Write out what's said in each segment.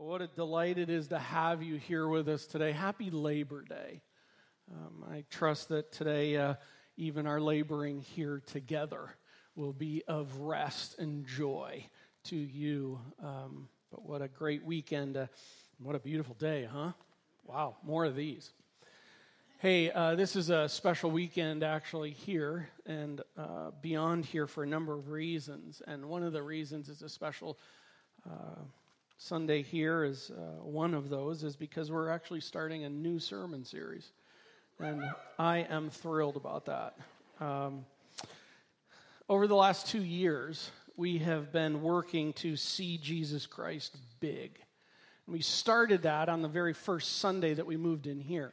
What a delight it is to have you here with us today. Happy Labor Day. Um, I trust that today, uh, even our laboring here together will be of rest and joy to you. Um, but what a great weekend. Uh, what a beautiful day, huh? Wow, more of these. Hey, uh, this is a special weekend actually here and uh, beyond here for a number of reasons. And one of the reasons is a special uh, Sunday here is uh, one of those, is because we're actually starting a new sermon series. And I am thrilled about that. Um, over the last two years, we have been working to see Jesus Christ big. And we started that on the very first Sunday that we moved in here.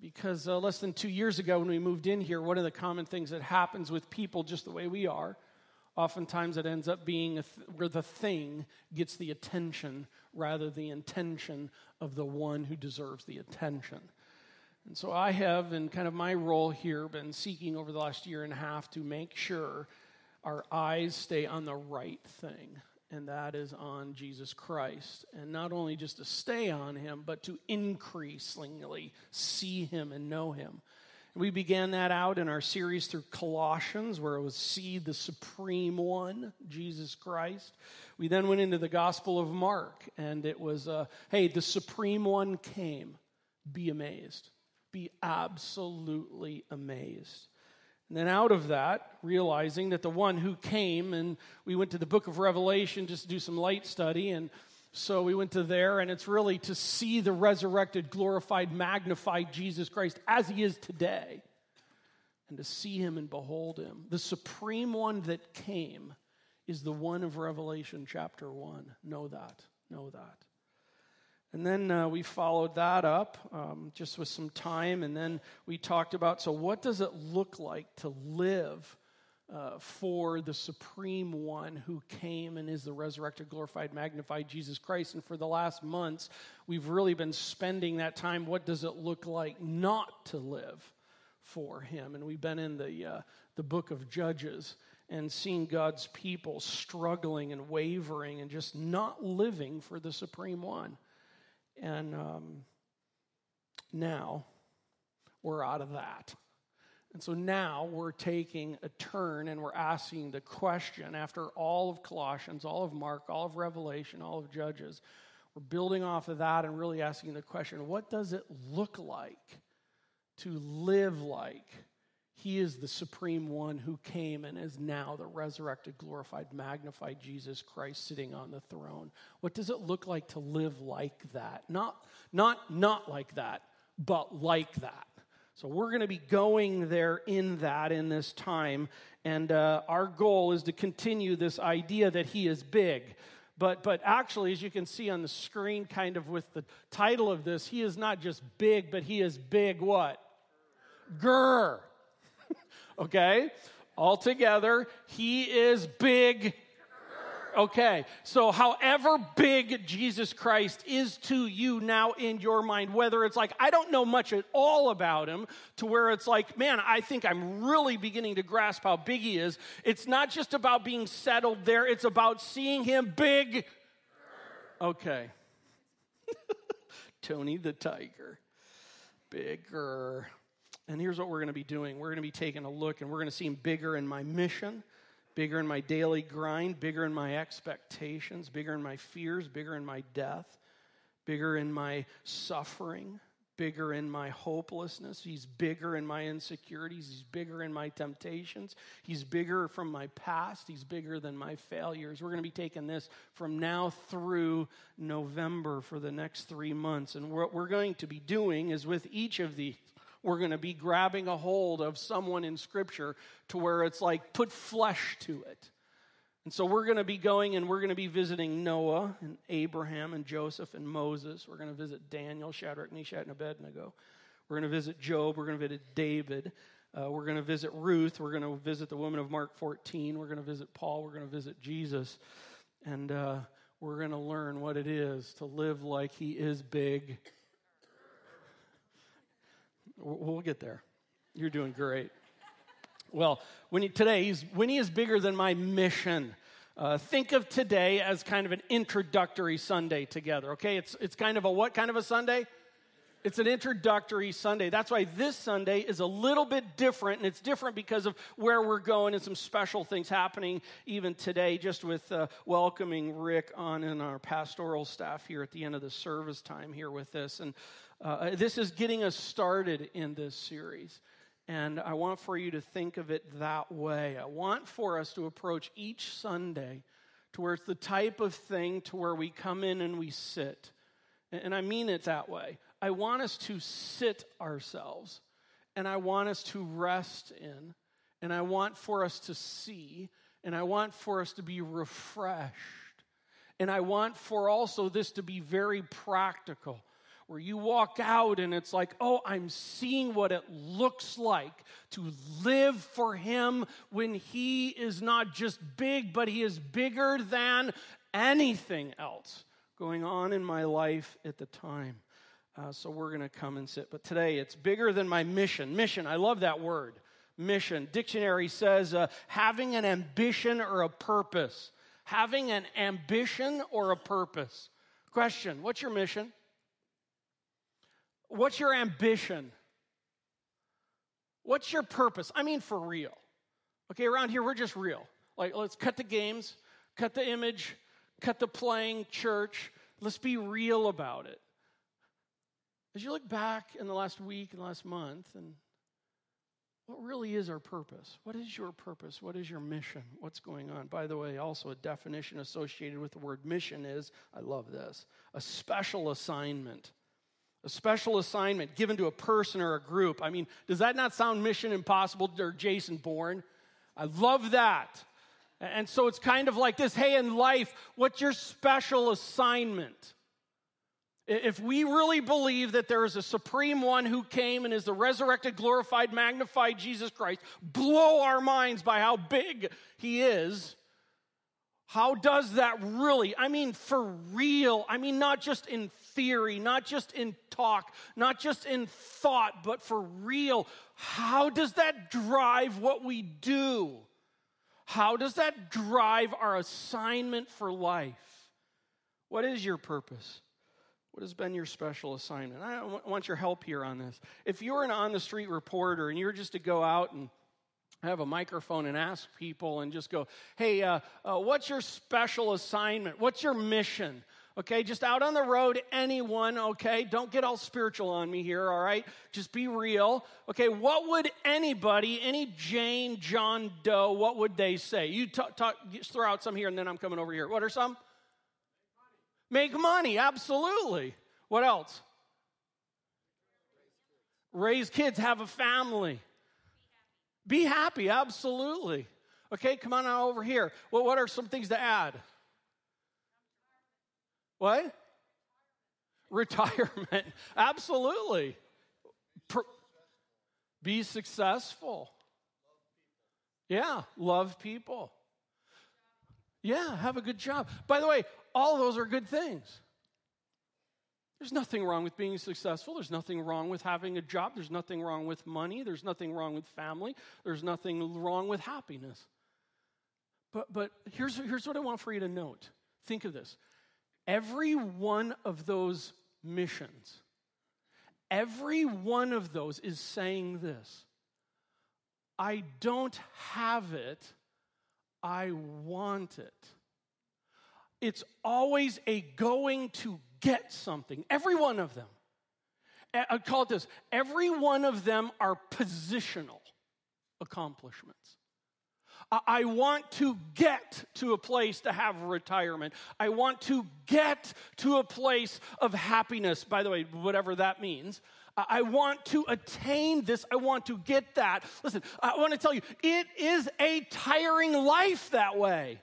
Because uh, less than two years ago, when we moved in here, one of the common things that happens with people just the way we are oftentimes it ends up being th- where the thing gets the attention rather than the intention of the one who deserves the attention. And so I have, in kind of my role here, been seeking over the last year and a half to make sure our eyes stay on the right thing, and that is on Jesus Christ. And not only just to stay on him, but to increasingly see him and know him. We began that out in our series through Colossians, where it was see the supreme one, Jesus Christ. We then went into the Gospel of Mark, and it was, uh, hey, the supreme one came. Be amazed. Be absolutely amazed. And then out of that, realizing that the one who came, and we went to the book of Revelation just to do some light study, and so we went to there, and it's really to see the resurrected, glorified, magnified Jesus Christ as he is today, and to see him and behold him. The supreme one that came is the one of Revelation chapter 1. Know that. Know that. And then uh, we followed that up um, just with some time, and then we talked about so, what does it look like to live? Uh, for the supreme one who came and is the resurrected, glorified, magnified Jesus Christ. And for the last months, we've really been spending that time. What does it look like not to live for him? And we've been in the, uh, the book of Judges and seeing God's people struggling and wavering and just not living for the supreme one. And um, now we're out of that. And so now we're taking a turn and we're asking the question after all of Colossians, all of Mark, all of Revelation, all of Judges. We're building off of that and really asking the question what does it look like to live like he is the supreme one who came and is now the resurrected, glorified, magnified Jesus Christ sitting on the throne? What does it look like to live like that? Not, not, not like that, but like that. So we're going to be going there in that in this time. And uh, our goal is to continue this idea that he is big. But, but actually, as you can see on the screen, kind of with the title of this, he is not just big, but he is big what? Grr. okay? Altogether, he is big Okay, so however big Jesus Christ is to you now in your mind, whether it's like, I don't know much at all about him, to where it's like, man, I think I'm really beginning to grasp how big he is. It's not just about being settled there, it's about seeing him big. Okay. Tony the Tiger. Bigger. And here's what we're going to be doing we're going to be taking a look and we're going to see him bigger in my mission bigger in my daily grind, bigger in my expectations, bigger in my fears, bigger in my death, bigger in my suffering, bigger in my hopelessness. He's bigger in my insecurities. He's bigger in my temptations. He's bigger from my past. He's bigger than my failures. We're going to be taking this from now through November for the next three months. And what we're going to be doing is with each of these we're going to be grabbing a hold of someone in Scripture to where it's like put flesh to it. And so we're going to be going and we're going to be visiting Noah and Abraham and Joseph and Moses. We're going to visit Daniel, Shadrach, Meshach, and Abednego. We're going to visit Job. We're going to visit David. Uh, we're going to visit Ruth. We're going to visit the woman of Mark 14. We're going to visit Paul. We're going to visit Jesus. And uh, we're going to learn what it is to live like he is big We'll get there. You're doing great. Well, when he, today, he's, when he is bigger than my mission. Uh, think of today as kind of an introductory Sunday together, okay? It's, it's kind of a what kind of a Sunday? It's an introductory Sunday. That's why this Sunday is a little bit different, and it's different because of where we're going and some special things happening even today, just with uh, welcoming Rick on and our pastoral staff here at the end of the service time here with this. And uh, this is getting us started in this series. And I want for you to think of it that way. I want for us to approach each Sunday to where it's the type of thing to where we come in and we sit. And I mean it that way. I want us to sit ourselves and I want us to rest in and I want for us to see and I want for us to be refreshed. And I want for also this to be very practical where you walk out and it's like, oh, I'm seeing what it looks like to live for Him when He is not just big, but He is bigger than anything else going on in my life at the time. Uh, so we're going to come and sit. But today it's bigger than my mission. Mission, I love that word. Mission. Dictionary says uh, having an ambition or a purpose. Having an ambition or a purpose. Question What's your mission? What's your ambition? What's your purpose? I mean, for real. Okay, around here, we're just real. Like, let's cut the games, cut the image, cut the playing church. Let's be real about it. As you look back in the last week and last month, and what really is our purpose? What is your purpose? What is your mission? What's going on? By the way, also a definition associated with the word mission is I love this a special assignment. A special assignment given to a person or a group. I mean, does that not sound mission impossible or Jason Bourne? I love that. And so it's kind of like this hey, in life, what's your special assignment? If we really believe that there is a supreme one who came and is the resurrected, glorified, magnified Jesus Christ, blow our minds by how big he is. How does that really, I mean, for real, I mean, not just in theory, not just in talk, not just in thought, but for real, how does that drive what we do? How does that drive our assignment for life? What is your purpose? What has been your special assignment? I want your help here on this. If you're an on the street reporter and you're just to go out and have a microphone and ask people and just go, hey, uh, uh, what's your special assignment? What's your mission? Okay, just out on the road, anyone, okay? Don't get all spiritual on me here, all right? Just be real. Okay, what would anybody, any Jane, John Doe, what would they say? You throw out some here and then I'm coming over here. What are some? Make money, absolutely. What else? Raise kids, have a family. Be happy, absolutely. Okay, come on over here. Well, what are some things to add? What? Retirement, absolutely. be successful. Yeah, love people. Yeah, have a good job. By the way, all those are good things. There's nothing wrong with being successful. There's nothing wrong with having a job. There's nothing wrong with money. There's nothing wrong with family. There's nothing wrong with happiness. But, but here's, here's what I want for you to note. Think of this. Every one of those missions, every one of those is saying this I don't have it, I want it. It's always a going to get something. Every one of them. I call it this every one of them are positional accomplishments. I want to get to a place to have retirement. I want to get to a place of happiness, by the way, whatever that means. I want to attain this. I want to get that. Listen, I want to tell you, it is a tiring life that way.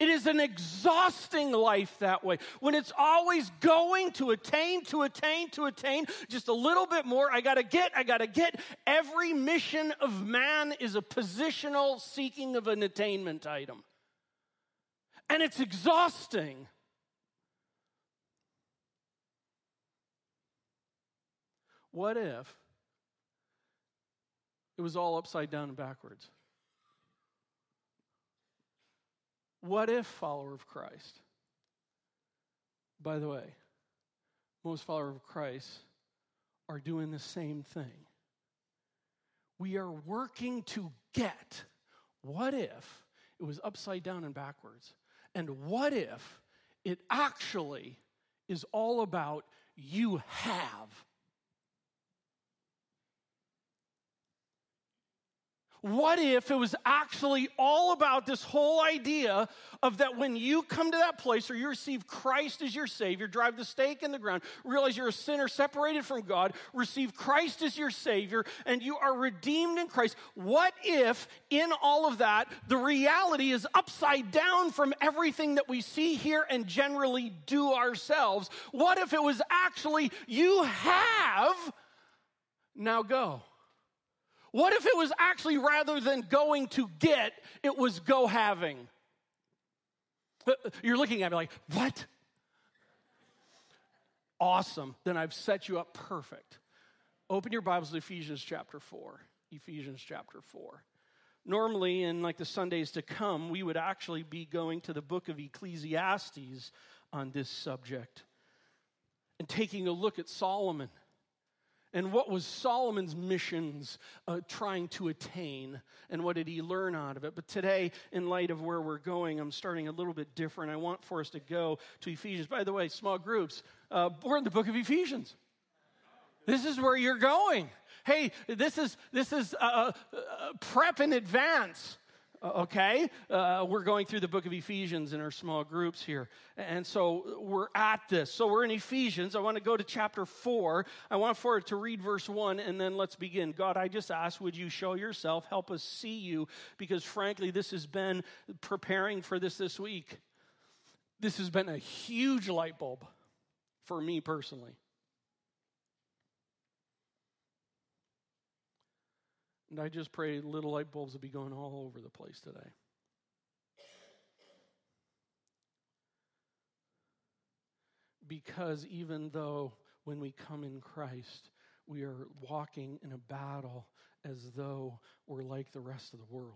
It is an exhausting life that way. When it's always going to attain, to attain, to attain, just a little bit more. I got to get, I got to get. Every mission of man is a positional seeking of an attainment item. And it's exhausting. What if it was all upside down and backwards? What if, follower of Christ? By the way, most followers of Christ are doing the same thing. We are working to get. What if it was upside down and backwards? And what if it actually is all about you have What if it was actually all about this whole idea of that when you come to that place or you receive Christ as your Savior, drive the stake in the ground, realize you're a sinner separated from God, receive Christ as your Savior, and you are redeemed in Christ? What if in all of that, the reality is upside down from everything that we see here and generally do ourselves? What if it was actually you have, now go? What if it was actually rather than going to get, it was go having? Uh, you're looking at me like, what? Awesome. Then I've set you up perfect. Open your Bibles to Ephesians chapter 4. Ephesians chapter 4. Normally, in like the Sundays to come, we would actually be going to the book of Ecclesiastes on this subject and taking a look at Solomon and what was Solomon's missions uh, trying to attain? And what did he learn out of it? But today, in light of where we're going, I'm starting a little bit different. I want for us to go to Ephesians. By the way, small groups, uh, we're in the book of Ephesians. This is where you're going. Hey, this is, this is uh, uh prep in advance. Uh, okay? Uh, we're going through the book of Ephesians in our small groups here. And so we're at this. So we're in Ephesians. I want to go to chapter 4. I want for it to read verse 1 and then let's begin. God, I just ask, would you show yourself? Help us see you because frankly, this has been preparing for this this week. This has been a huge light bulb for me personally. And I just pray little light bulbs will be going all over the place today. Because even though when we come in Christ, we are walking in a battle as though we're like the rest of the world.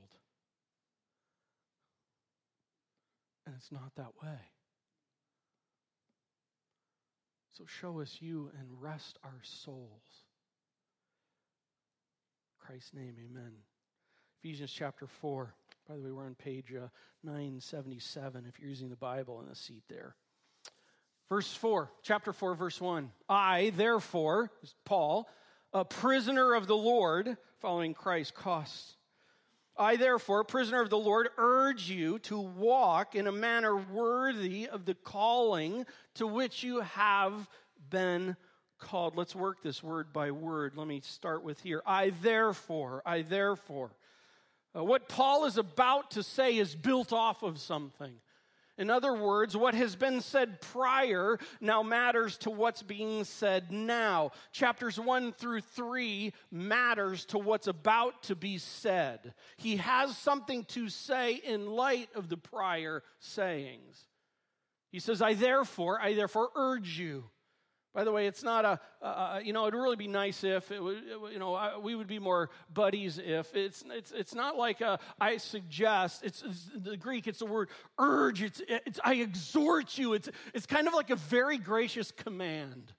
And it's not that way. So show us you and rest our souls. Christ's name, amen. Ephesians chapter 4. By the way, we're on page uh, 977 if you're using the Bible in the seat there. Verse 4, chapter 4, verse 1. I, therefore, Paul, a prisoner of the Lord, following Christ costs. I, therefore, prisoner of the Lord, urge you to walk in a manner worthy of the calling to which you have been called. Let's work this word by word. Let me start with here. I therefore, I therefore. Uh, what Paul is about to say is built off of something. In other words, what has been said prior now matters to what's being said now. Chapters 1 through 3 matters to what's about to be said. He has something to say in light of the prior sayings. He says, I therefore, I therefore urge you. By the way, it's not a, uh, you know, it'd really be nice if, it would, you know, I, we would be more buddies if. It's, it's, it's not like a, I suggest, it's, it's, the Greek, it's the word urge, it's, it's I exhort you. It's, it's kind of like a very gracious command.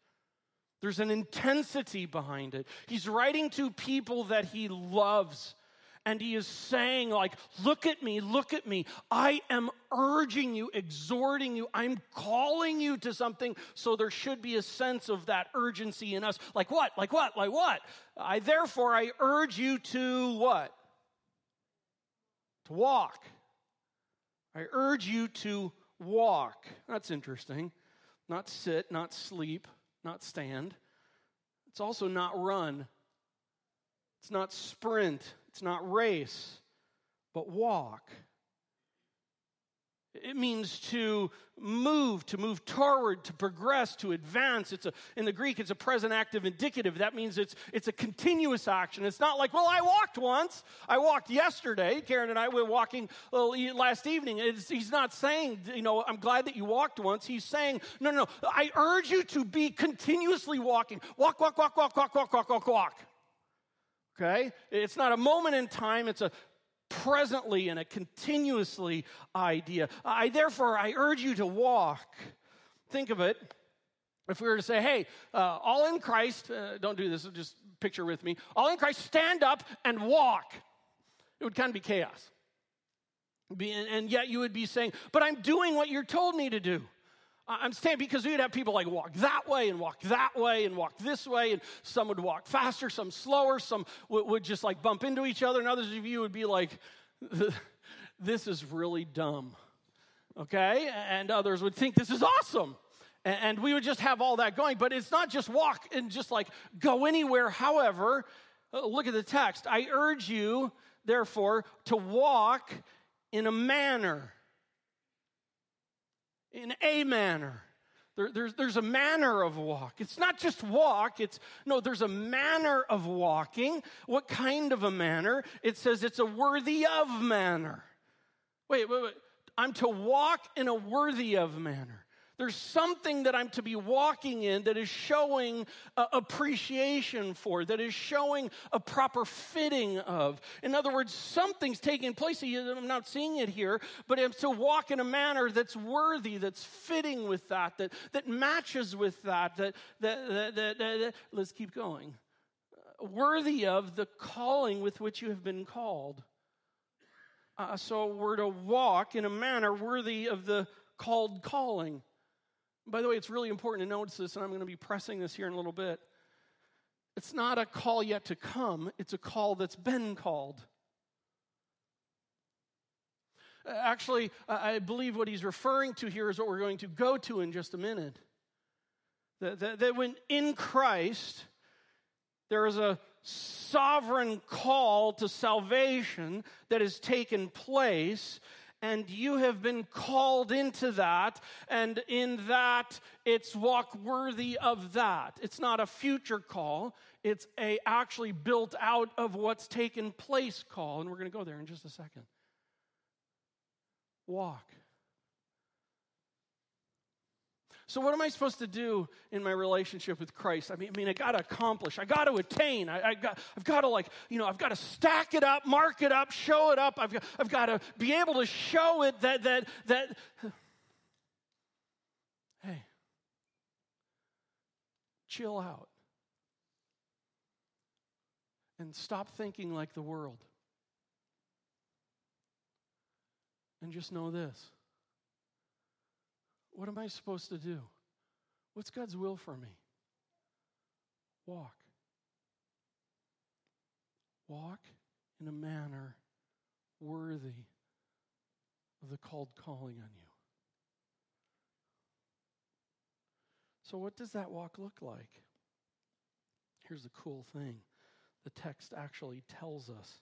There's an intensity behind it. He's writing to people that he loves and he is saying like look at me look at me. I am urging you exhorting you. I'm calling you to something so there should be a sense of that urgency in us. Like what? Like what? Like what? I therefore i urge you to what? To walk. I urge you to walk. That's interesting. Not sit not sleep not stand. It's also not run. It's not sprint it's not race, but walk. It means to move, to move toward, to progress, to advance. It's a, in the Greek, it's a present active indicative. That means it's, it's a continuous action. It's not like, well, I walked once. I walked yesterday. Karen and I were walking last evening. It's, he's not saying, you know, I'm glad that you walked once. He's saying, no, no, no. I urge you to be continuously walking. Walk, walk, walk, walk, walk, walk, walk, walk, walk. Okay? It's not a moment in time, it's a presently and a continuously idea. I therefore I urge you to walk. Think of it. If we were to say, hey, uh, all in Christ, uh, don't do this, just picture with me. All in Christ, stand up and walk. It would kind of be chaos. And yet you would be saying, but I'm doing what you're told me to do. I'm saying because we'd have people like walk that way and walk that way and walk this way, and some would walk faster, some slower, some would, would just like bump into each other, and others of you would be like, this is really dumb. Okay? And others would think this is awesome. And we would just have all that going. But it's not just walk and just like go anywhere. However, uh, look at the text. I urge you, therefore, to walk in a manner in a manner. There, there's, there's a manner of walk. It's not just walk, it's no, there's a manner of walking. What kind of a manner? It says it's a worthy of manner. Wait, wait, wait. I'm to walk in a worthy of manner. There's something that I'm to be walking in that is showing uh, appreciation for, that is showing a proper fitting of. In other words, something's taking place. I'm not seeing it here, but I'm to walk in a manner that's worthy, that's fitting with that, that, that matches with that, that, that, that, that, that let's keep going. worthy of the calling with which you have been called. Uh, so we're to walk in a manner worthy of the called calling. By the way, it's really important to notice this, and I'm going to be pressing this here in a little bit. It's not a call yet to come, it's a call that's been called. Actually, I believe what he's referring to here is what we're going to go to in just a minute. That, that, that when in Christ, there is a sovereign call to salvation that has taken place, and you have been called into that, and in that, it's walk worthy of that. It's not a future call, it's a actually built out of what's taken place call, and we're going to go there in just a second. Walk. So, what am I supposed to do in my relationship with Christ? I mean, I mean, I got to accomplish. I got to attain. I, I got, I've got to like, you know, I've got to stack it up, mark it up, show it up. I've got, I've got to be able to show it that that that. Hey, chill out and stop thinking like the world, and just know this what am I supposed to do? What's God's will for me? Walk. Walk in a manner worthy of the called calling on you. So, what does that walk look like? Here's the cool thing the text actually tells us.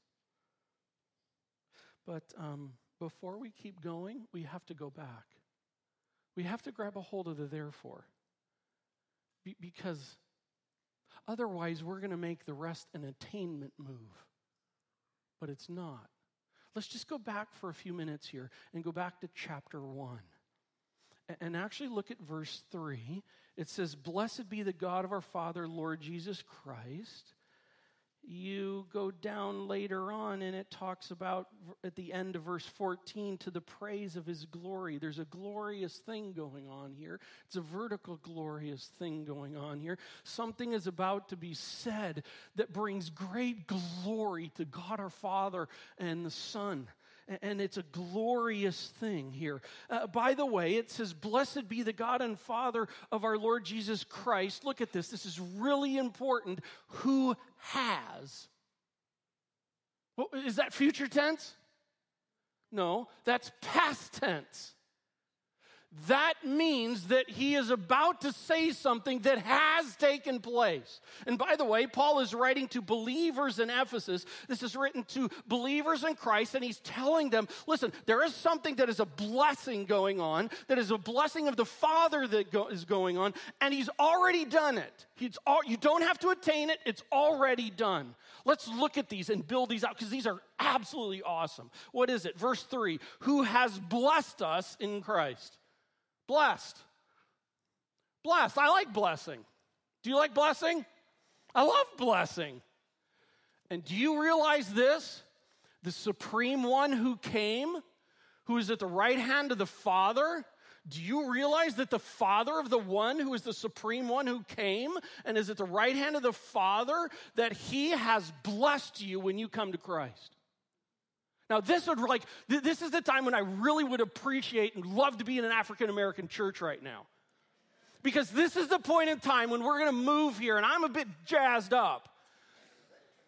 But um, before we keep going, we have to go back. We have to grab a hold of the therefore. Be- because otherwise, we're going to make the rest an attainment move. But it's not. Let's just go back for a few minutes here and go back to chapter 1. And actually look at verse 3. It says, Blessed be the God of our Father, Lord Jesus Christ you go down later on and it talks about at the end of verse 14 to the praise of his glory. There's a glorious thing going on here. It's a vertical glorious thing going on here. Something is about to be said that brings great glory to god our father and the son and it's a glorious thing here. Uh, by the way, it says, Blessed be the God and Father of our Lord Jesus Christ. Look at this. This is really important. Who has. Well, is that future tense? No, that's past tense that means that he is about to say something that has taken place. And by the way, Paul is writing to believers in Ephesus. This is written to believers in Christ, and he's telling them listen, there is something that is a blessing going on, that is a blessing of the Father that go- is going on, and he's already done it. All, you don't have to attain it, it's already done. Let's look at these and build these out because these are absolutely awesome. What is it? Verse 3 Who has blessed us in Christ? Blessed. Blessed. I like blessing. Do you like blessing? I love blessing. And do you realize this? the supreme one who came, who is at the right hand of the Father, do you realize that the Father of the one who is the supreme one who came and is at the right hand of the Father, that he has blessed you when you come to Christ? Now, this would like, this is the time when I really would appreciate and love to be in an African American church right now. Because this is the point in time when we're gonna move here, and I'm a bit jazzed up.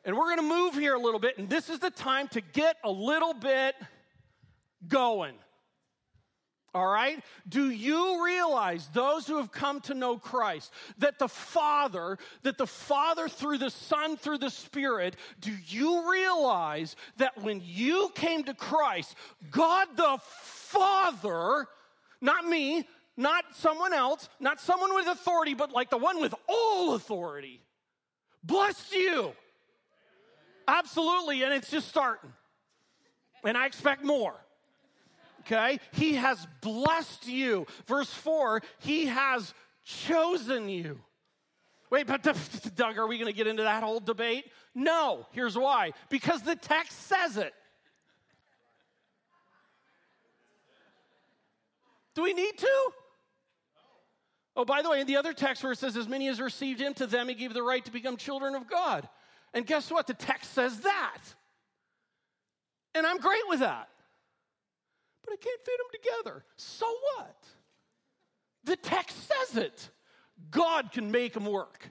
And we're gonna move here a little bit, and this is the time to get a little bit going. All right? Do you realize, those who have come to know Christ, that the Father, that the Father through the Son, through the Spirit, do you realize that when you came to Christ, God the Father, not me, not someone else, not someone with authority, but like the one with all authority, blessed you? Absolutely, and it's just starting. And I expect more okay? He has blessed you. Verse 4, he has chosen you. Wait, but Doug, are we going to get into that whole debate? No. Here's why because the text says it. Do we need to? Oh, by the way, in the other text where it says, As many as received him, to them he gave the right to become children of God. And guess what? The text says that. And I'm great with that but I can't fit them together. So what? The text says it. God can make them work.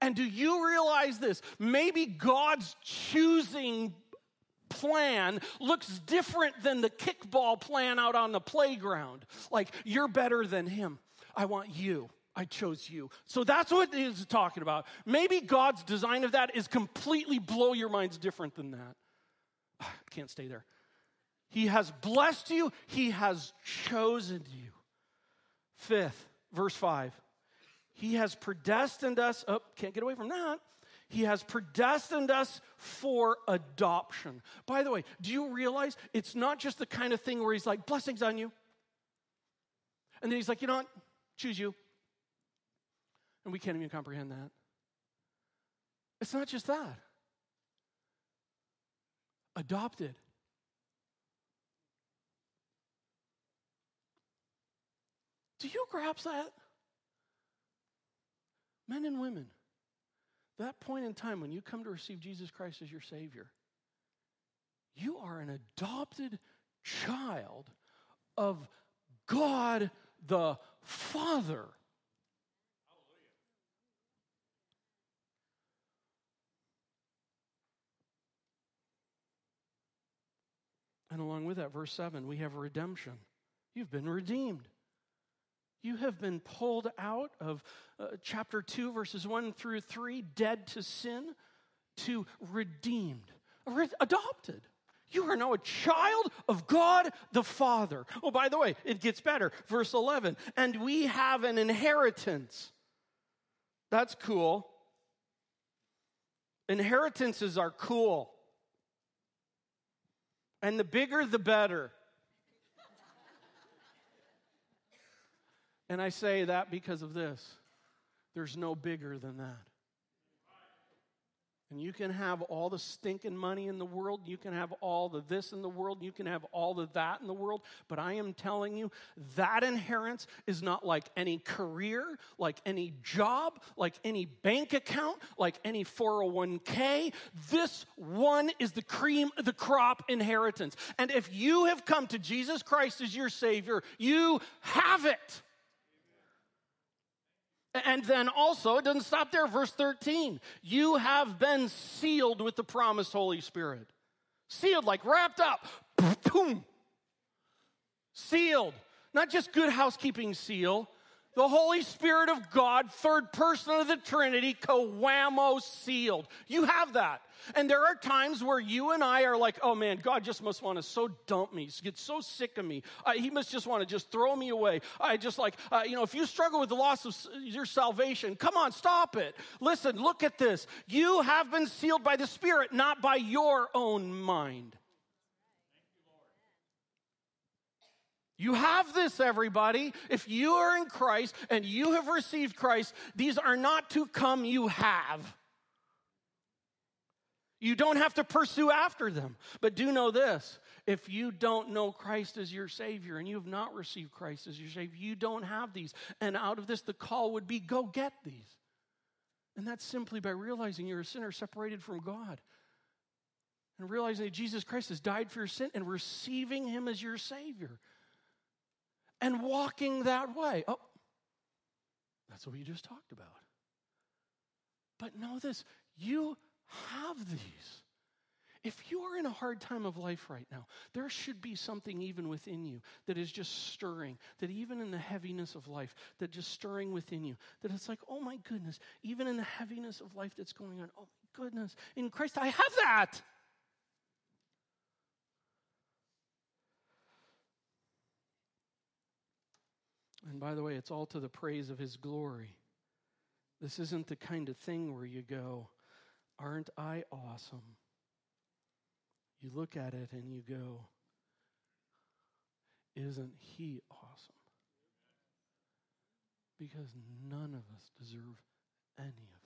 And do you realize this? Maybe God's choosing plan looks different than the kickball plan out on the playground. Like, you're better than him. I want you. I chose you. So that's what is talking about. Maybe God's design of that is completely blow your minds different than that. Can't stay there. He has blessed you, He has chosen you. Fifth, verse 5. He has predestined us, oh, can't get away from that. He has predestined us for adoption. By the way, do you realize it's not just the kind of thing where he's like, blessings on you. And then he's like, you know what? Choose you. And we can't even comprehend that. It's not just that. Adopted. Do you grasp that? Men and women, that point in time when you come to receive Jesus Christ as your Savior, you are an adopted child of God the Father. And along with that, verse 7, we have redemption. You've been redeemed. You have been pulled out of uh, chapter 2, verses 1 through 3, dead to sin, to redeemed, re- adopted. You are now a child of God the Father. Oh, by the way, it gets better. Verse 11, and we have an inheritance. That's cool. Inheritances are cool. And the bigger, the better. And I say that because of this there's no bigger than that. And you can have all the stinking money in the world, you can have all the this in the world, you can have all the that in the world, but I am telling you that inheritance is not like any career, like any job, like any bank account, like any 401k. This one is the cream the crop inheritance. And if you have come to Jesus Christ as your Savior, you have it. And then also, it doesn't stop there, verse 13. You have been sealed with the promised Holy Spirit. Sealed, like wrapped up. Boom. Sealed. Not just good housekeeping seal, the Holy Spirit of God, third person of the Trinity, coamo sealed. You have that. And there are times where you and I are like, oh man, God just must want to so dump me, get so sick of me. Uh, he must just want to just throw me away. I just like, uh, you know, if you struggle with the loss of your salvation, come on, stop it. Listen, look at this. You have been sealed by the Spirit, not by your own mind. You have this, everybody. If you are in Christ and you have received Christ, these are not to come, you have. You don't have to pursue after them. But do know this if you don't know Christ as your Savior and you have not received Christ as your Savior, you don't have these. And out of this, the call would be go get these. And that's simply by realizing you're a sinner separated from God and realizing that Jesus Christ has died for your sin and receiving Him as your Savior and walking that way. Oh, that's what we just talked about. But know this you have these. If you are in a hard time of life right now, there should be something even within you that is just stirring, that even in the heaviness of life, that just stirring within you, that it's like, oh my goodness, even in the heaviness of life that's going on, oh my goodness, in Christ I have that. And by the way, it's all to the praise of his glory. This isn't the kind of thing where you go, Aren't I awesome? You look at it and you go, Isn't he awesome? Because none of us deserve any of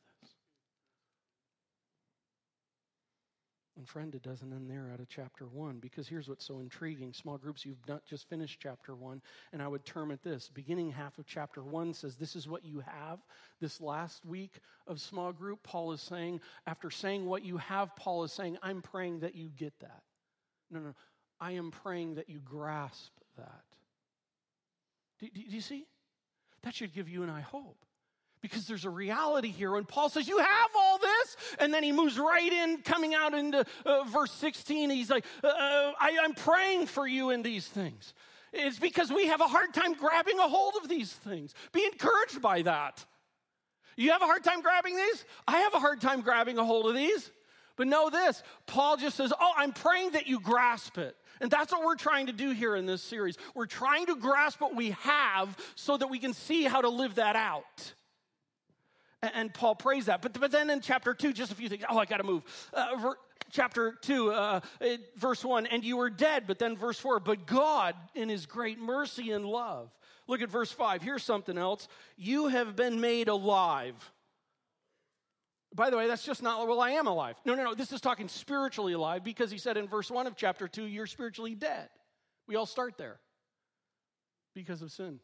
And friend, it doesn't end there out of chapter one, because here's what's so intriguing. Small groups, you've not just finished chapter one, and I would term it this. Beginning half of chapter one says, This is what you have. This last week of small group, Paul is saying, after saying what you have, Paul is saying, I'm praying that you get that. No, no, I am praying that you grasp that. Do, do, do you see? That should give you and I hope because there's a reality here. When Paul says, You have all this, and then he moves right in, coming out into uh, verse 16. He's like, uh, uh, I, I'm praying for you in these things. It's because we have a hard time grabbing a hold of these things. Be encouraged by that. You have a hard time grabbing these? I have a hard time grabbing a hold of these. But know this Paul just says, Oh, I'm praying that you grasp it. And that's what we're trying to do here in this series. We're trying to grasp what we have so that we can see how to live that out. And Paul prays that. But, but then in chapter 2, just a few things. Oh, I got to move. Uh, ver, chapter 2, uh, verse 1, and you were dead. But then verse 4, but God, in his great mercy and love. Look at verse 5. Here's something else. You have been made alive. By the way, that's just not, well, I am alive. No, no, no. This is talking spiritually alive because he said in verse 1 of chapter 2, you're spiritually dead. We all start there because of sin.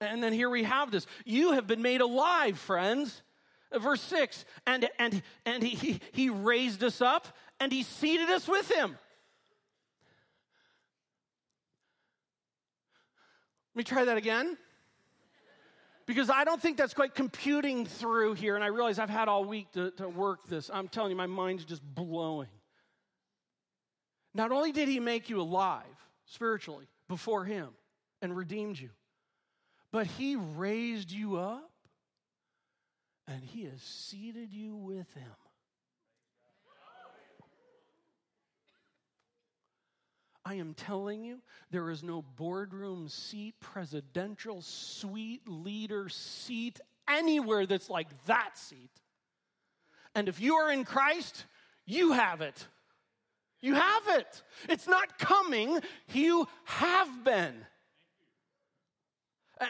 And then here we have this. You have been made alive, friends. Verse 6 and, and, and he, he raised us up and he seated us with him. Let me try that again. Because I don't think that's quite computing through here, and I realize I've had all week to, to work this. I'm telling you, my mind's just blowing. Not only did he make you alive spiritually before him and redeemed you, but he raised you up and he has seated you with him. I am telling you, there is no boardroom seat, presidential suite, leader seat anywhere that's like that seat. And if you are in Christ, you have it. You have it. It's not coming, you have been.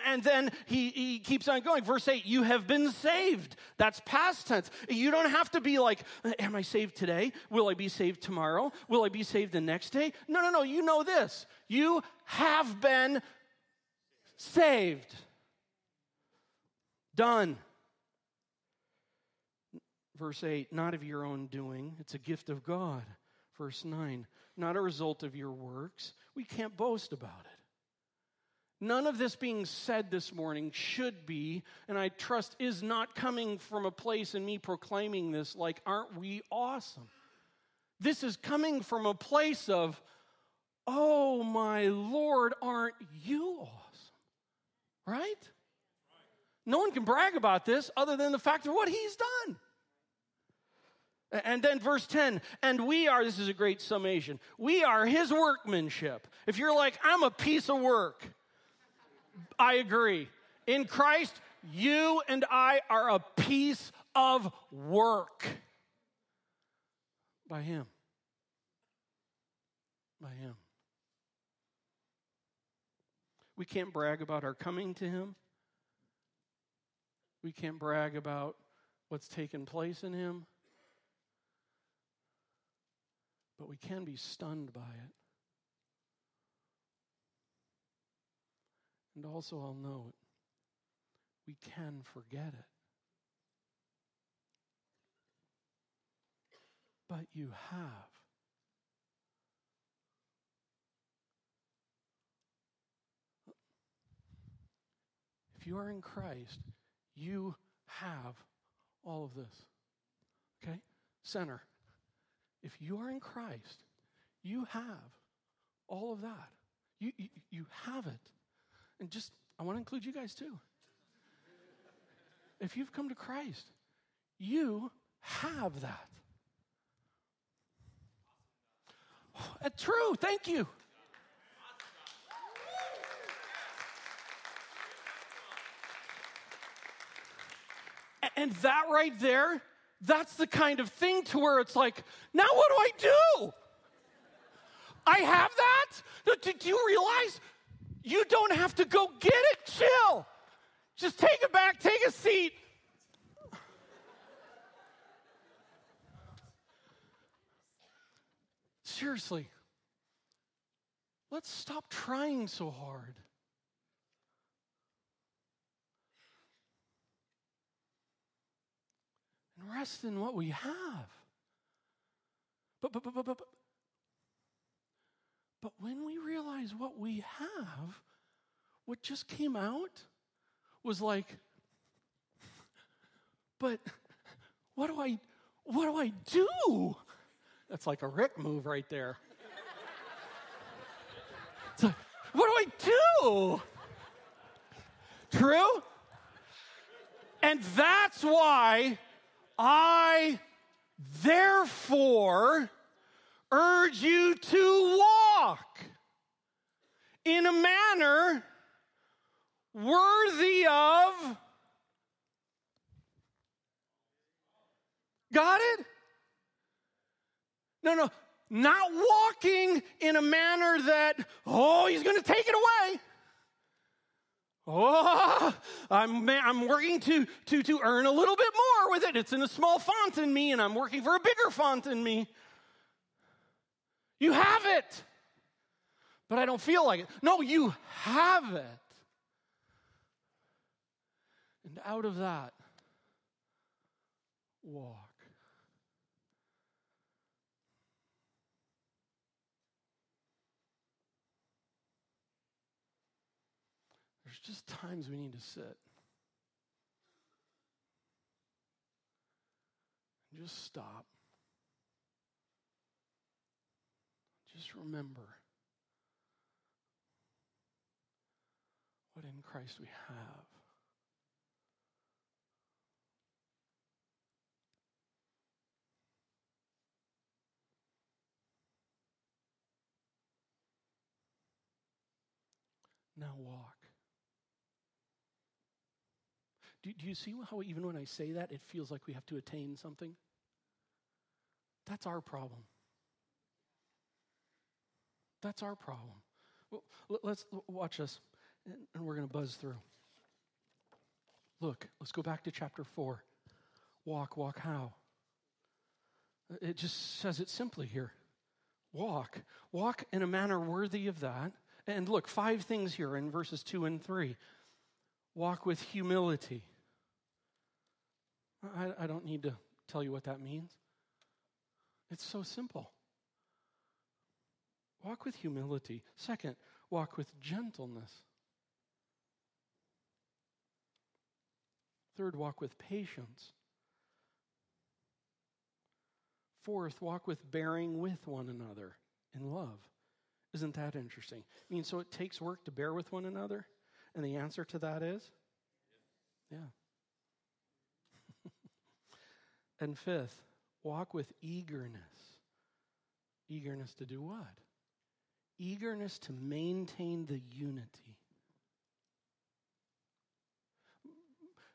And then he, he keeps on going. Verse 8, you have been saved. That's past tense. You don't have to be like, Am I saved today? Will I be saved tomorrow? Will I be saved the next day? No, no, no. You know this. You have been saved. Done. Verse 8, not of your own doing, it's a gift of God. Verse 9, not a result of your works. We can't boast about it. None of this being said this morning should be, and I trust is not coming from a place in me proclaiming this like, aren't we awesome? This is coming from a place of, oh my Lord, aren't you awesome? Right? No one can brag about this other than the fact of what he's done. And then verse 10, and we are, this is a great summation, we are his workmanship. If you're like, I'm a piece of work, I agree. In Christ, you and I are a piece of work by Him. By Him. We can't brag about our coming to Him. We can't brag about what's taken place in Him. but we can be stunned by it. And also, I'll note, we can forget it. But you have. If you are in Christ, you have all of this. Okay? Center. If you are in Christ, you have all of that. You, you, you have it. And just, I want to include you guys too. If you've come to Christ, you have that. True, thank you. And that right there, that's the kind of thing to where it's like, now what do I do? I have that? Do, do you realize you don't have to go get it? Chill. Just take it back, take a seat. Seriously, let's stop trying so hard. And rest in what we have. But, but, but, but, but, but when we realize what we have, what just came out was like, but what do I what do I do? That's like a Rick move right there. Like, what do I do? True? And that's why I therefore urge you to walk in a manner worthy of. Got it? No, no, not walking in a manner that, oh, he's going to take it away. Oh, I'm, I'm working to, to, to earn a little bit more with it. It's in a small font in me, and I'm working for a bigger font in me. You have it, but I don't feel like it. No, you have it. And out of that, walk. There's just times we need to sit. Just stop. Just remember what in Christ we have. Now walk. Do, do you see how, even when I say that, it feels like we have to attain something? That's our problem. That's our problem. Well, let's watch this, and we're going to buzz through. Look, let's go back to chapter 4. Walk, walk how? It just says it simply here. Walk. Walk in a manner worthy of that. And look, five things here in verses 2 and 3. Walk with humility. I, I don't need to tell you what that means. It's so simple. Walk with humility. Second, walk with gentleness. Third, walk with patience. Fourth, walk with bearing with one another in love. Isn't that interesting? I mean, so it takes work to bear with one another? And the answer to that is? Yeah. and fifth, walk with eagerness. Eagerness to do what? Eagerness to maintain the unity.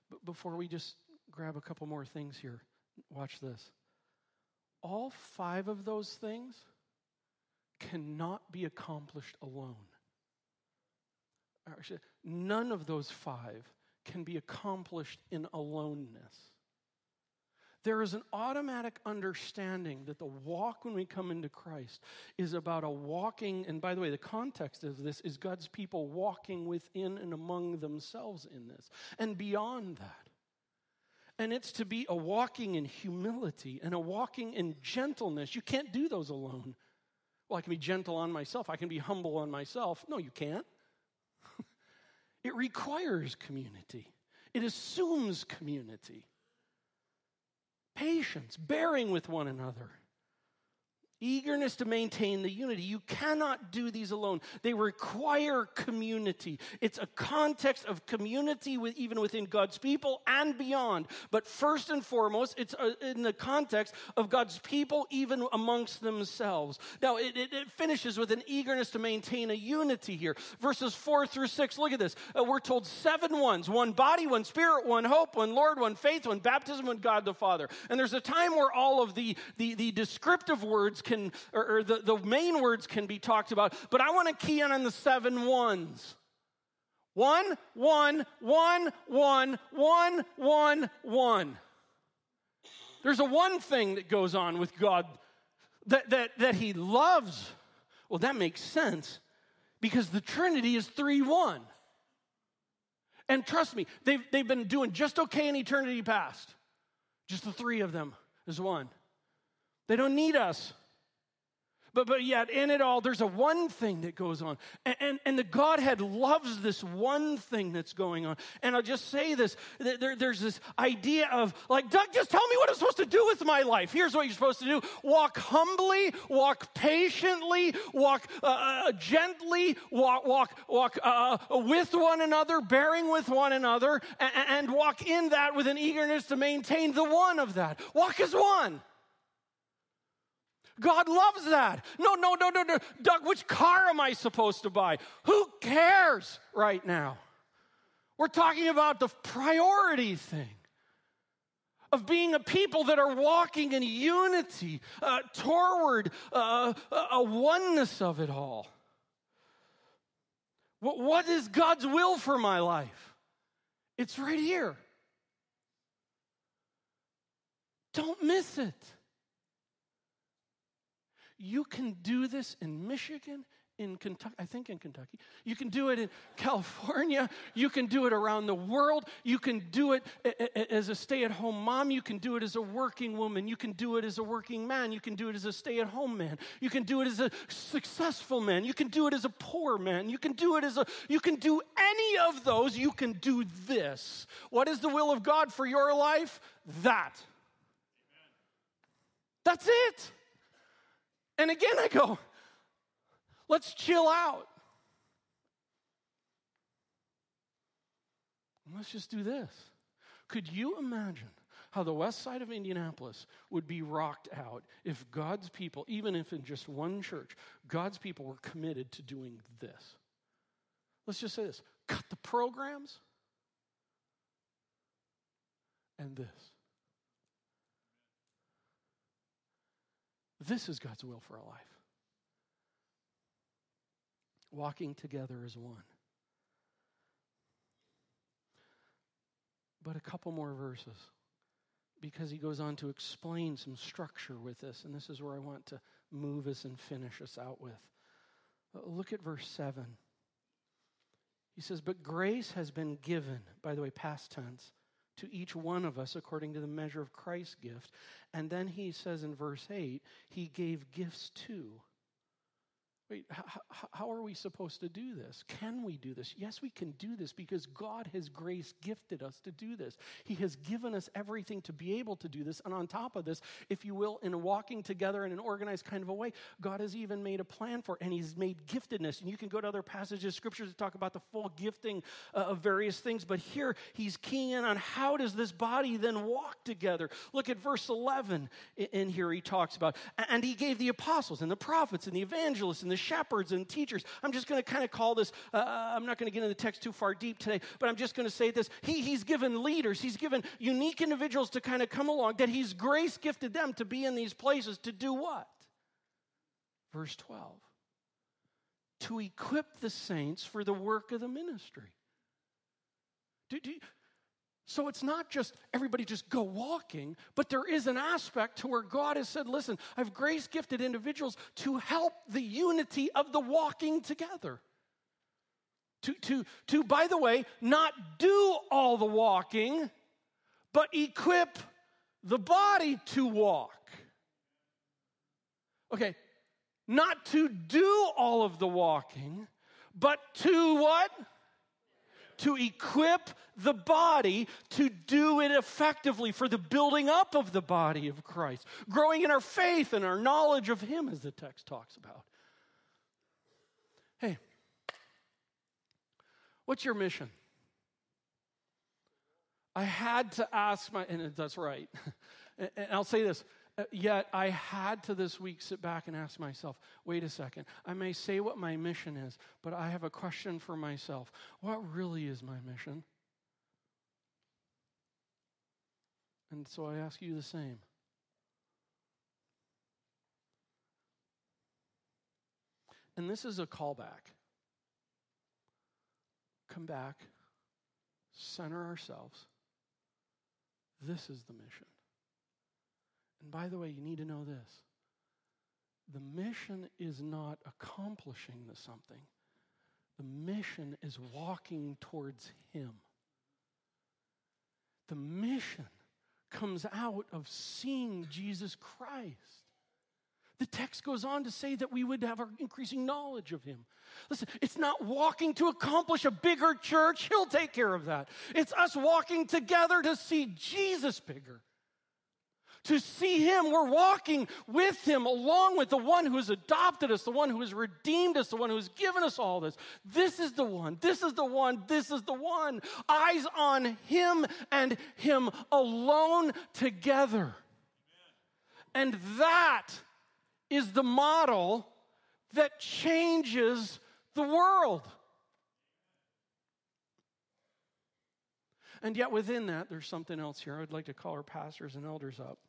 But before we just grab a couple more things here, watch this. All five of those things cannot be accomplished alone. Actually, none of those five can be accomplished in aloneness. There is an automatic understanding that the walk when we come into Christ is about a walking, and by the way, the context of this is God's people walking within and among themselves in this, and beyond that. And it's to be a walking in humility and a walking in gentleness. You can't do those alone. Well, I can be gentle on myself, I can be humble on myself. No, you can't. it requires community, it assumes community patience, bearing with one another, eagerness to maintain the unity. You cannot do these alone. They require community. It's a context of community with, even within God's people and beyond. But first and foremost, it's uh, in the context of God's people even amongst themselves. Now, it, it, it finishes with an eagerness to maintain a unity here. Verses four through six, look at this. Uh, we're told seven ones one body, one spirit, one hope, one Lord, one faith, one baptism, one God the Father. And there's a time where all of the, the, the descriptive words can, or, or the, the main words can be talked about, but I want to key in on the seven ones. One, one, one, one, one, one, one. There's a one thing that goes on with God that, that, that He loves. Well, that makes sense because the Trinity is 3 1. And trust me, they've, they've been doing just okay in eternity past. Just the three of them is one. They don't need us. But, but yet, in it all, there's a one thing that goes on. And, and, and, the Godhead loves this one thing that's going on. And I'll just say this there, there's this idea of, like, Doug, just tell me what I'm supposed to do with my life. Here's what you're supposed to do walk humbly, walk patiently, walk uh, uh gently, walk, walk, walk uh, with one another, bearing with one another, and, and walk in that with an eagerness to maintain the one of that. Walk as one. God loves that. No, no, no, no, no. Doug, which car am I supposed to buy? Who cares right now? We're talking about the priority thing of being a people that are walking in unity uh, toward uh, a oneness of it all. What, what is God's will for my life? It's right here. Don't miss it. You can do this in Michigan, in Kentucky, I think in Kentucky. You can do it in California. You can do it around the world. You can do it as a stay at home mom. You can do it as a working woman. You can do it as a working man. You can do it as a stay at home man. You can do it as a successful man. You can do it as a poor man. You can do it as a, you can do any of those. You can do this. What is the will of God for your life? That. That's it. And again, I go, let's chill out. Let's just do this. Could you imagine how the west side of Indianapolis would be rocked out if God's people, even if in just one church, God's people were committed to doing this? Let's just say this cut the programs and this. This is God's will for our life. Walking together as one. But a couple more verses because he goes on to explain some structure with this, and this is where I want to move us and finish us out with. Uh, look at verse 7. He says, But grace has been given, by the way, past tense, to each one of us according to the measure of Christ's gift. And then he says in verse 8, he gave gifts too Wait, how, how, are we supposed to do this? Can we do this? Yes, we can do this because God has grace gifted us to do this. He has given us everything to be able to do this. And on top of this, if you will, in walking together in an organized kind of a way, God has even made a plan for it and He's made giftedness. And you can go to other passages of scriptures to talk about the full gifting uh, of various things. But here, He's keying in on how does this body then walk together? Look at verse 11 in here, He talks about, and He gave the apostles and the prophets and the evangelists and the shepherds and teachers. I'm just going to kind of call this, uh, uh I'm not going to get into the text too far deep today, but I'm just going to say this. He, he's given leaders, he's given unique individuals to kind of come along, that he's grace gifted them to be in these places to do what? Verse 12 to equip the saints for the work of the ministry. Do, do, So it's not just everybody just go walking, but there is an aspect to where God has said, listen, I've grace gifted individuals to help the unity of the walking together. To, to, to, by the way, not do all the walking, but equip the body to walk. Okay, not to do all of the walking, but to what? To equip the body to do it effectively for the building up of the body of Christ, growing in our faith and our knowledge of Him, as the text talks about. Hey, what's your mission? I had to ask my, and that's right. And I'll say this Uh, yet I had to this week sit back and ask myself wait a second, I may say what my mission is, but I have a question for myself. What really is my mission? And so I ask you the same. And this is a callback. Come back, center ourselves. This is the mission. And by the way, you need to know this the mission is not accomplishing the something, the mission is walking towards Him. The mission comes out of seeing Jesus Christ. The text goes on to say that we would have our increasing knowledge of him. Listen, it's not walking to accomplish a bigger church, he'll take care of that. It's us walking together to see Jesus bigger to see Him. We're walking with Him along with the one who has adopted us, the one who has redeemed us, the one who has given us all this. This is the one. This is the one. This is the one. Eyes on Him and Him alone together. And that is the model that changes the world. And yet, within that, there's something else here. I'd like to call our pastors and elders up.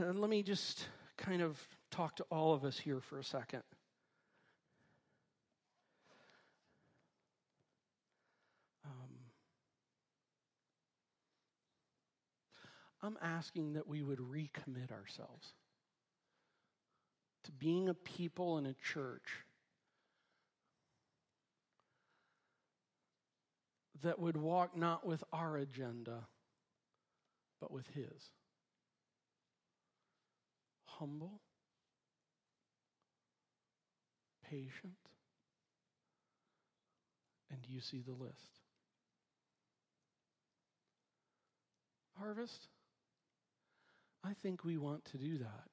Uh, let me just kind of talk to all of us here for a second. Um, I'm asking that we would recommit ourselves to being a people in a church that would walk not with our agenda, but with His humble, patient, and you see the list. Harvest, I think we want to do that.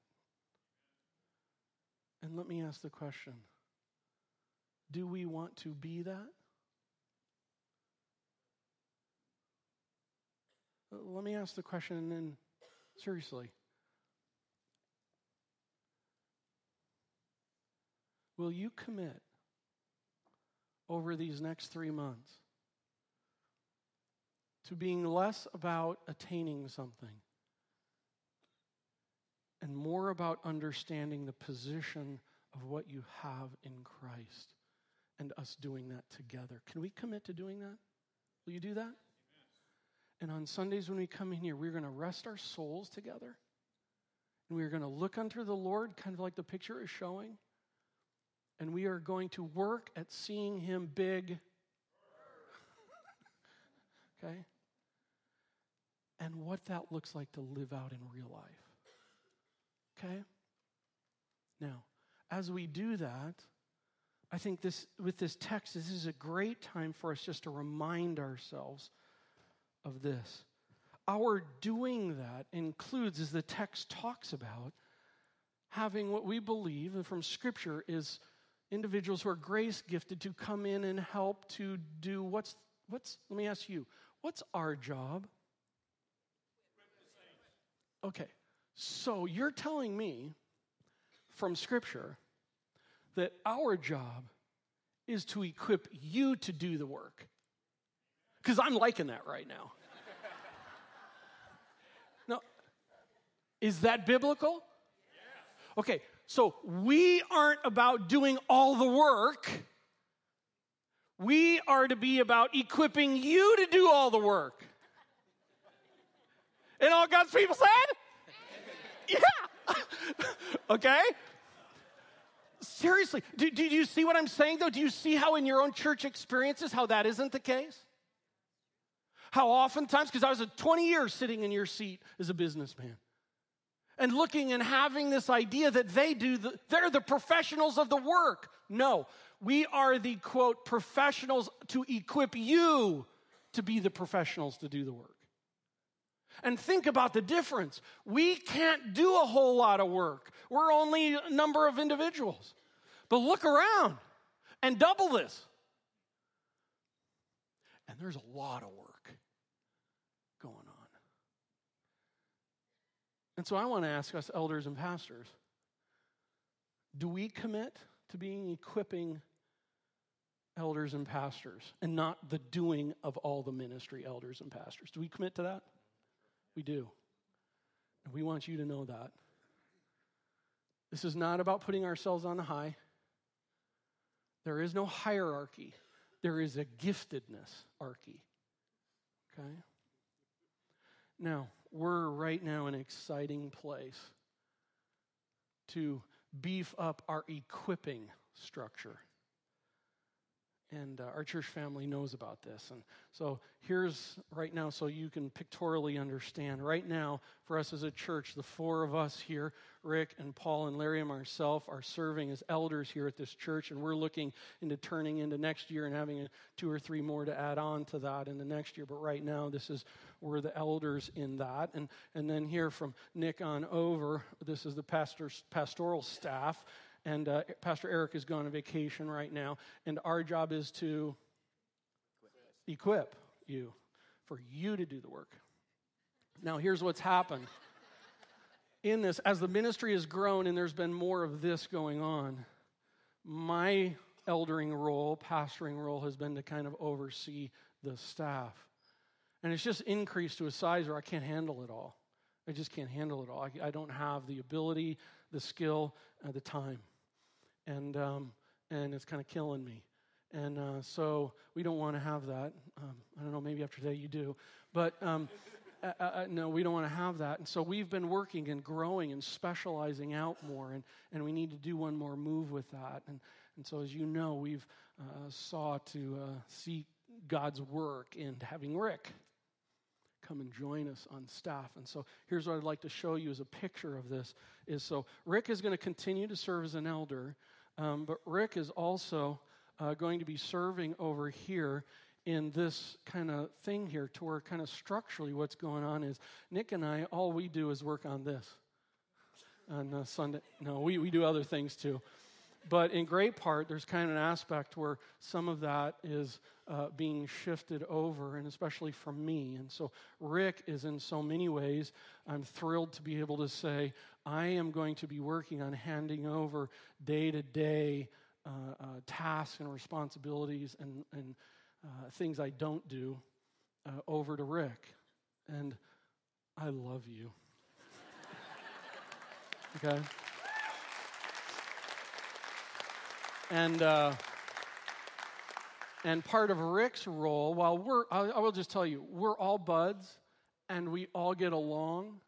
And let me ask the question do we want to be that? Uh, let me ask the question and then, seriously. Will you commit over these next three months to being less about attaining something and more about understanding the position of what you have in Christ and us doing that together? Can we commit to doing that? Will you do that? And on Sundays when we come in here, we're going to rest our souls together. And we're going to look unto the Lord, kind of like the picture is showing and we are going to work at seeing him big. okay? And what that looks like to live out in real life. Okay? Now, as we do that, I think this with this text, this is a great time for us just to remind ourselves of this. Our doing that includes, as the text talks about, having what we believe from Scripture is individuals who are grace gifted to come in and help to do what's what's let me ask you what's our job? Okay so you're telling me from scripture that our job is to equip you to do the work. Because i'm liking that right now. Now is that biblical? Okay so we aren't about doing all the work. We are to be about equipping you to do all the work. And all God's people said? Yeah. okay? Seriously, do, do you see what I'm saying though? Do you see how in your own church experiences how that isn't the case? How oftentimes, because I was a 20 years sitting in your seat as a businessman and looking and having this idea that they do the, they're the professionals of the work. No, we are the quote professionals to equip you to be the professionals to do the work. And think about the difference. We can't do a whole lot of work. We're only a number of individuals. But look around and double this. And there's a lot of work going on. And so I want to ask us, elders and pastors, do we commit to being equipping elders and pastors and not the doing of all the ministry elders and pastors? Do we commit to that? We do. And we want you to know that. This is not about putting ourselves on the high. There is no hierarchy. There is a giftedness archy. Okay? Now, we're right now an exciting place to beef up our equipping structure. And uh, our church family knows about this. And so here's right now, so you can pictorially understand. Right now, for us as a church, the four of us here, Rick and Paul and Larry and myself, are serving as elders here at this church. And we're looking into turning into next year and having a, two or three more to add on to that in the next year. But right now, this is, we're the elders in that. And, and then here from Nick on over, this is the pastor's, pastoral staff and uh, Pastor Eric is gone on vacation right now, and our job is to equip you for you to do the work. Now, here's what's happened in this as the ministry has grown and there's been more of this going on. My eldering role, pastoring role, has been to kind of oversee the staff. And it's just increased to a size where I can't handle it all. I just can't handle it all. I, I don't have the ability, the skill, uh, the time and um, and it's kind of killing me. And uh, so we don't want to have that. Um, I don't know, maybe after today you do, but um, uh, uh, uh, no, we don't want to have that. And so we've been working and growing and specializing out more, and, and we need to do one more move with that. And, and so, as you know, we've uh, sought to uh, see God's work in having Rick come and join us on staff. And so here's what I'd like to show you as a picture of this is so Rick is going to continue to serve as an elder, um, but Rick is also uh, going to be serving over here in this kind of thing here to where kind of structurally what's going on is Nick and I, all we do is work on this on uh, Sunday. No, we, we do other things too. But in great part, there's kind of an aspect where some of that is uh, being shifted over, and especially from me. And so, Rick is in so many ways, I'm thrilled to be able to say, I am going to be working on handing over day to day tasks and responsibilities and, and uh, things I don't do uh, over to Rick. And I love you. okay? And, uh, and part of Rick's role, while we're, I, will just tell you, we're all buds and we all get along,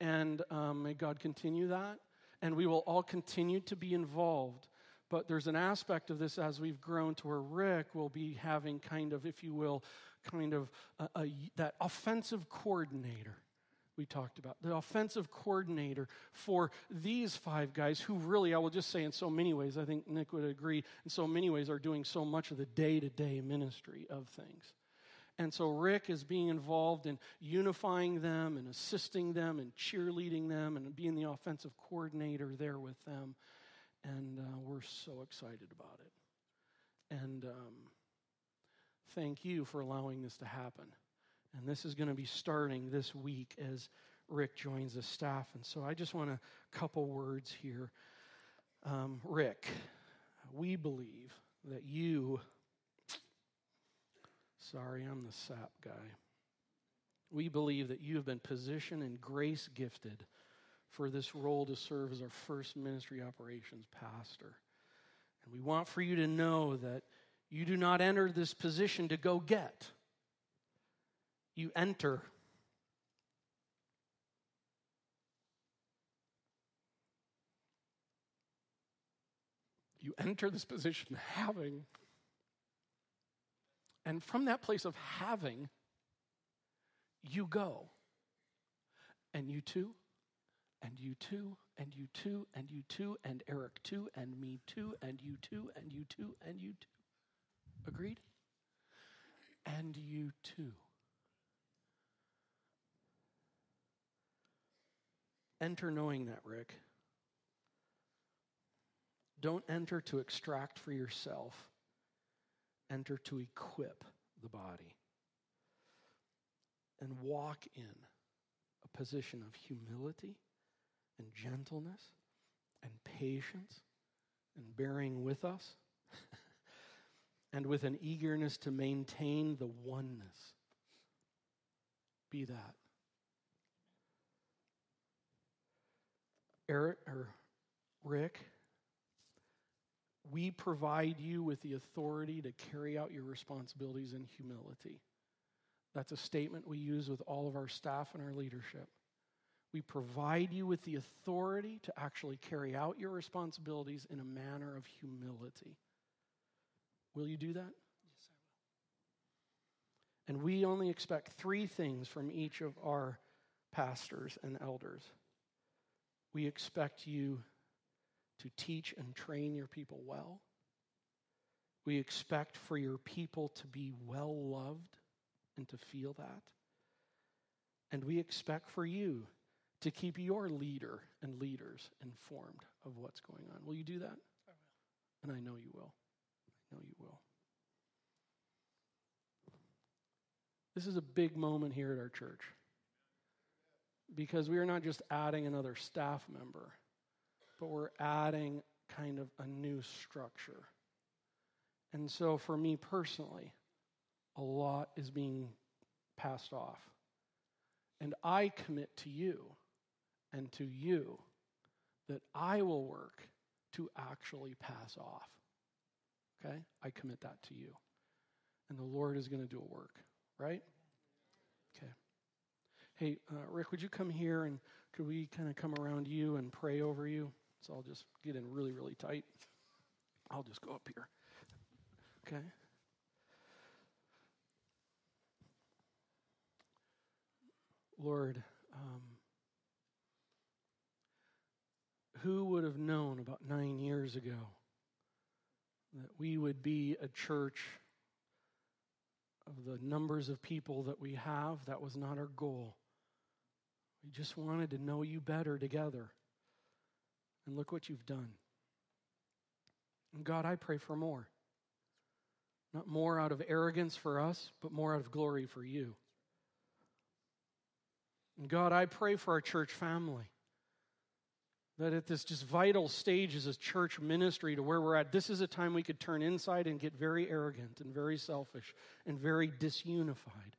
and um, may God continue that. And we will all continue to be involved. But there's an aspect of this as we've grown to where Rick will be having kind of, if you will, kind of a, a, that offensive coordinator we talked about, the offensive coordinator for these five guys who really, I will just say, in so many ways, I think Nick would agree, in so many ways, are doing so much of the day to day ministry of things. And so Rick is being involved in unifying them and assisting them and cheerleading them and being the offensive coordinator there with them. And uh, we're so excited about it. And um, thank you for allowing this to happen. And this is going to be starting this week as Rick joins the staff. And so I just want a couple words here. Um, Rick, we believe that you, sorry, I'm the sap guy. We believe that you have been positioned and grace gifted for this role to serve as our first ministry operations pastor. And we want for you to know that You do not enter this position to go get, you enter. You enter this position having, and from that place of having, you go. And you too, and you too, and you too, and you too, and Eric too, and me too, and you too, and you too, and you too. Agreed? And you too. Enter knowing that, Rick. Don't enter to extract for yourself, enter to equip the body and walk in a position of humility and gentleness and patience and bearing with us and with an eagerness to maintain the oneness. Be that. Eric or Rick, we provide you with the authority to carry out your responsibilities in humility. That's a statement we use with all of our staff and our leadership. We provide you with the authority to actually carry out your responsibilities in a manner of humility. Will you do that? Yes, I will. And we only expect three things from each of our pastors and elders. We expect you to teach and train your people well. We expect for your people to be well loved and to feel that. And we expect for you to keep your leader and leaders informed of what's going on. Will you do that? I will. And I know you will. I know you will. This is a big moment here at our church because we are not just adding another staff member, but we're adding kind of a new structure. And so, for me personally, a lot is being passed off. And I commit to you and to you that I will work to actually pass off. Okay? I commit that to you. And the Lord is going to do a work, right? Okay. Hey, uh, Rick, would you come here and could we kind of come around you and pray over you? So I'll just get in really, really tight. I'll just go up here. Okay? Lord, um, who would have known about nine years ago that we would be a church of the numbers of people that we have? That was not our goal. We just wanted to know you better together. And look what you've done. And God, I pray for more. Not more out of arrogance for us, but more out of glory for you. And God, I pray for our church family that at this just vital stage as a church ministry to where we're at, this is a time we could turn inside and get very arrogant and very selfish and very disunified.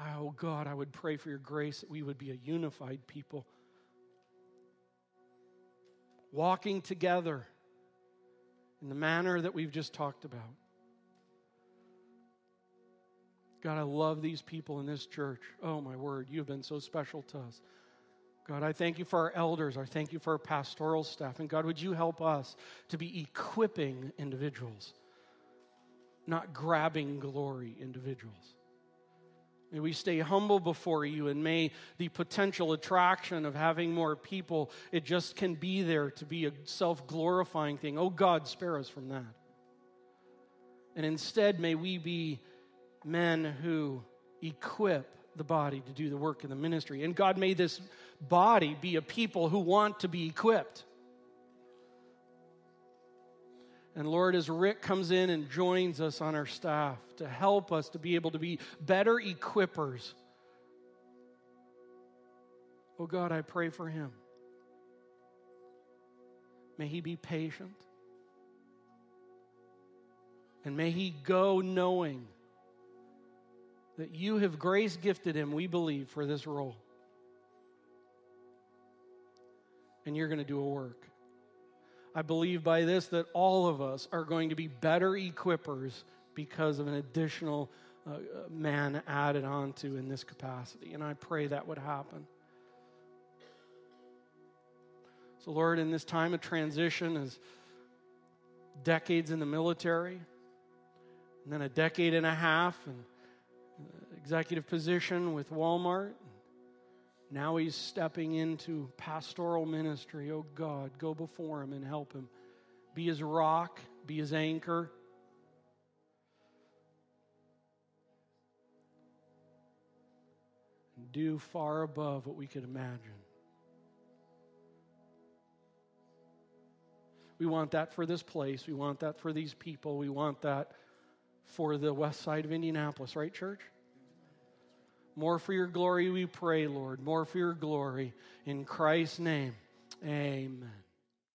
Oh God, I would pray for your grace that we would be a unified people, walking together in the manner that we've just talked about. God, I love these people in this church. Oh, my word, you have been so special to us. God, I thank you for our elders. I thank you for our pastoral staff. And God, would you help us to be equipping individuals, not grabbing glory individuals? May we stay humble before you, and may the potential attraction of having more people, it just can be there to be a self glorifying thing. Oh God, spare us from that. And instead, may we be men who equip the body to do the work in the ministry. And God may this body be a people who want to be equipped. And Lord, as Rick comes in and joins us on our staff to help us to be able to be better equippers, oh God, I pray for him. May he be patient. And may he go knowing that you have grace gifted him, we believe, for this role. And you're going to do a work. I believe by this that all of us are going to be better equippers because of an additional uh, man added onto in this capacity. And I pray that would happen. So, Lord, in this time of transition, as decades in the military, and then a decade and a half, and executive position with Walmart, now he's stepping into pastoral ministry. Oh God, go before him and help him. Be his rock, be his anchor. And do far above what we could imagine. We want that for this place. We want that for these people. We want that for the west side of Indianapolis, right, church? More for your glory, we pray, Lord. More for your glory. In Christ's name, amen.